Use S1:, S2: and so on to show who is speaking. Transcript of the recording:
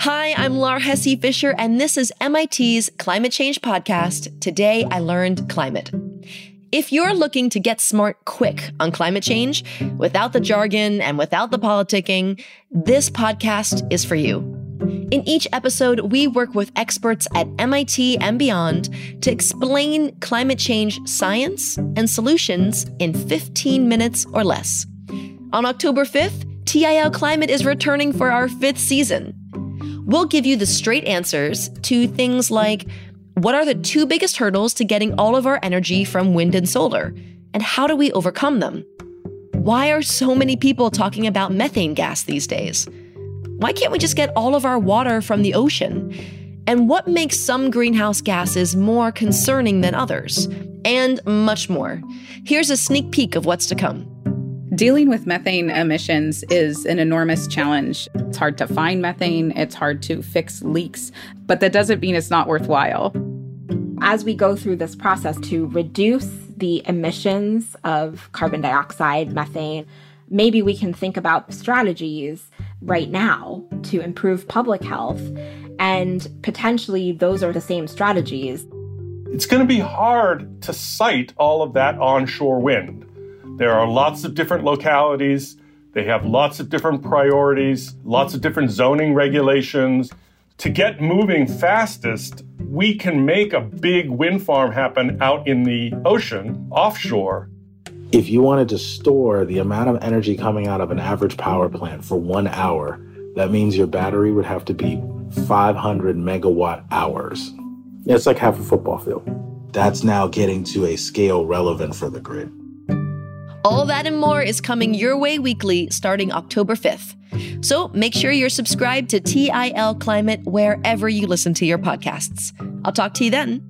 S1: Hi, I'm Laur Hesse Fisher, and this is MIT's Climate Change Podcast. Today, I learned climate. If you're looking to get smart quick on climate change, without the jargon and without the politicking, this podcast is for you. In each episode, we work with experts at MIT and beyond to explain climate change science and solutions in 15 minutes or less. On October 5th, TIL Climate is returning for our fifth season. We'll give you the straight answers to things like what are the two biggest hurdles to getting all of our energy from wind and solar? And how do we overcome them? Why are so many people talking about methane gas these days? Why can't we just get all of our water from the ocean? And what makes some greenhouse gases more concerning than others? And much more. Here's a sneak peek of what's to come.
S2: Dealing with methane emissions is an enormous challenge. It's hard to find methane, it's hard to fix leaks, but that doesn't mean it's not worthwhile.
S3: As we go through this process to reduce the emissions of carbon dioxide, methane, maybe we can think about strategies right now to improve public health. And potentially, those are the same strategies.
S4: It's going to be hard to site all of that onshore wind. There are lots of different localities. They have lots of different priorities, lots of different zoning regulations. To get moving fastest, we can make a big wind farm happen out in the ocean, offshore.
S5: If you wanted to store the amount of energy coming out of an average power plant for one hour, that means your battery would have to be 500 megawatt hours. It's like half a football field. That's now getting to a scale relevant for the grid.
S1: All that and more is coming your way weekly starting October 5th. So make sure you're subscribed to TIL Climate wherever you listen to your podcasts. I'll talk to you then.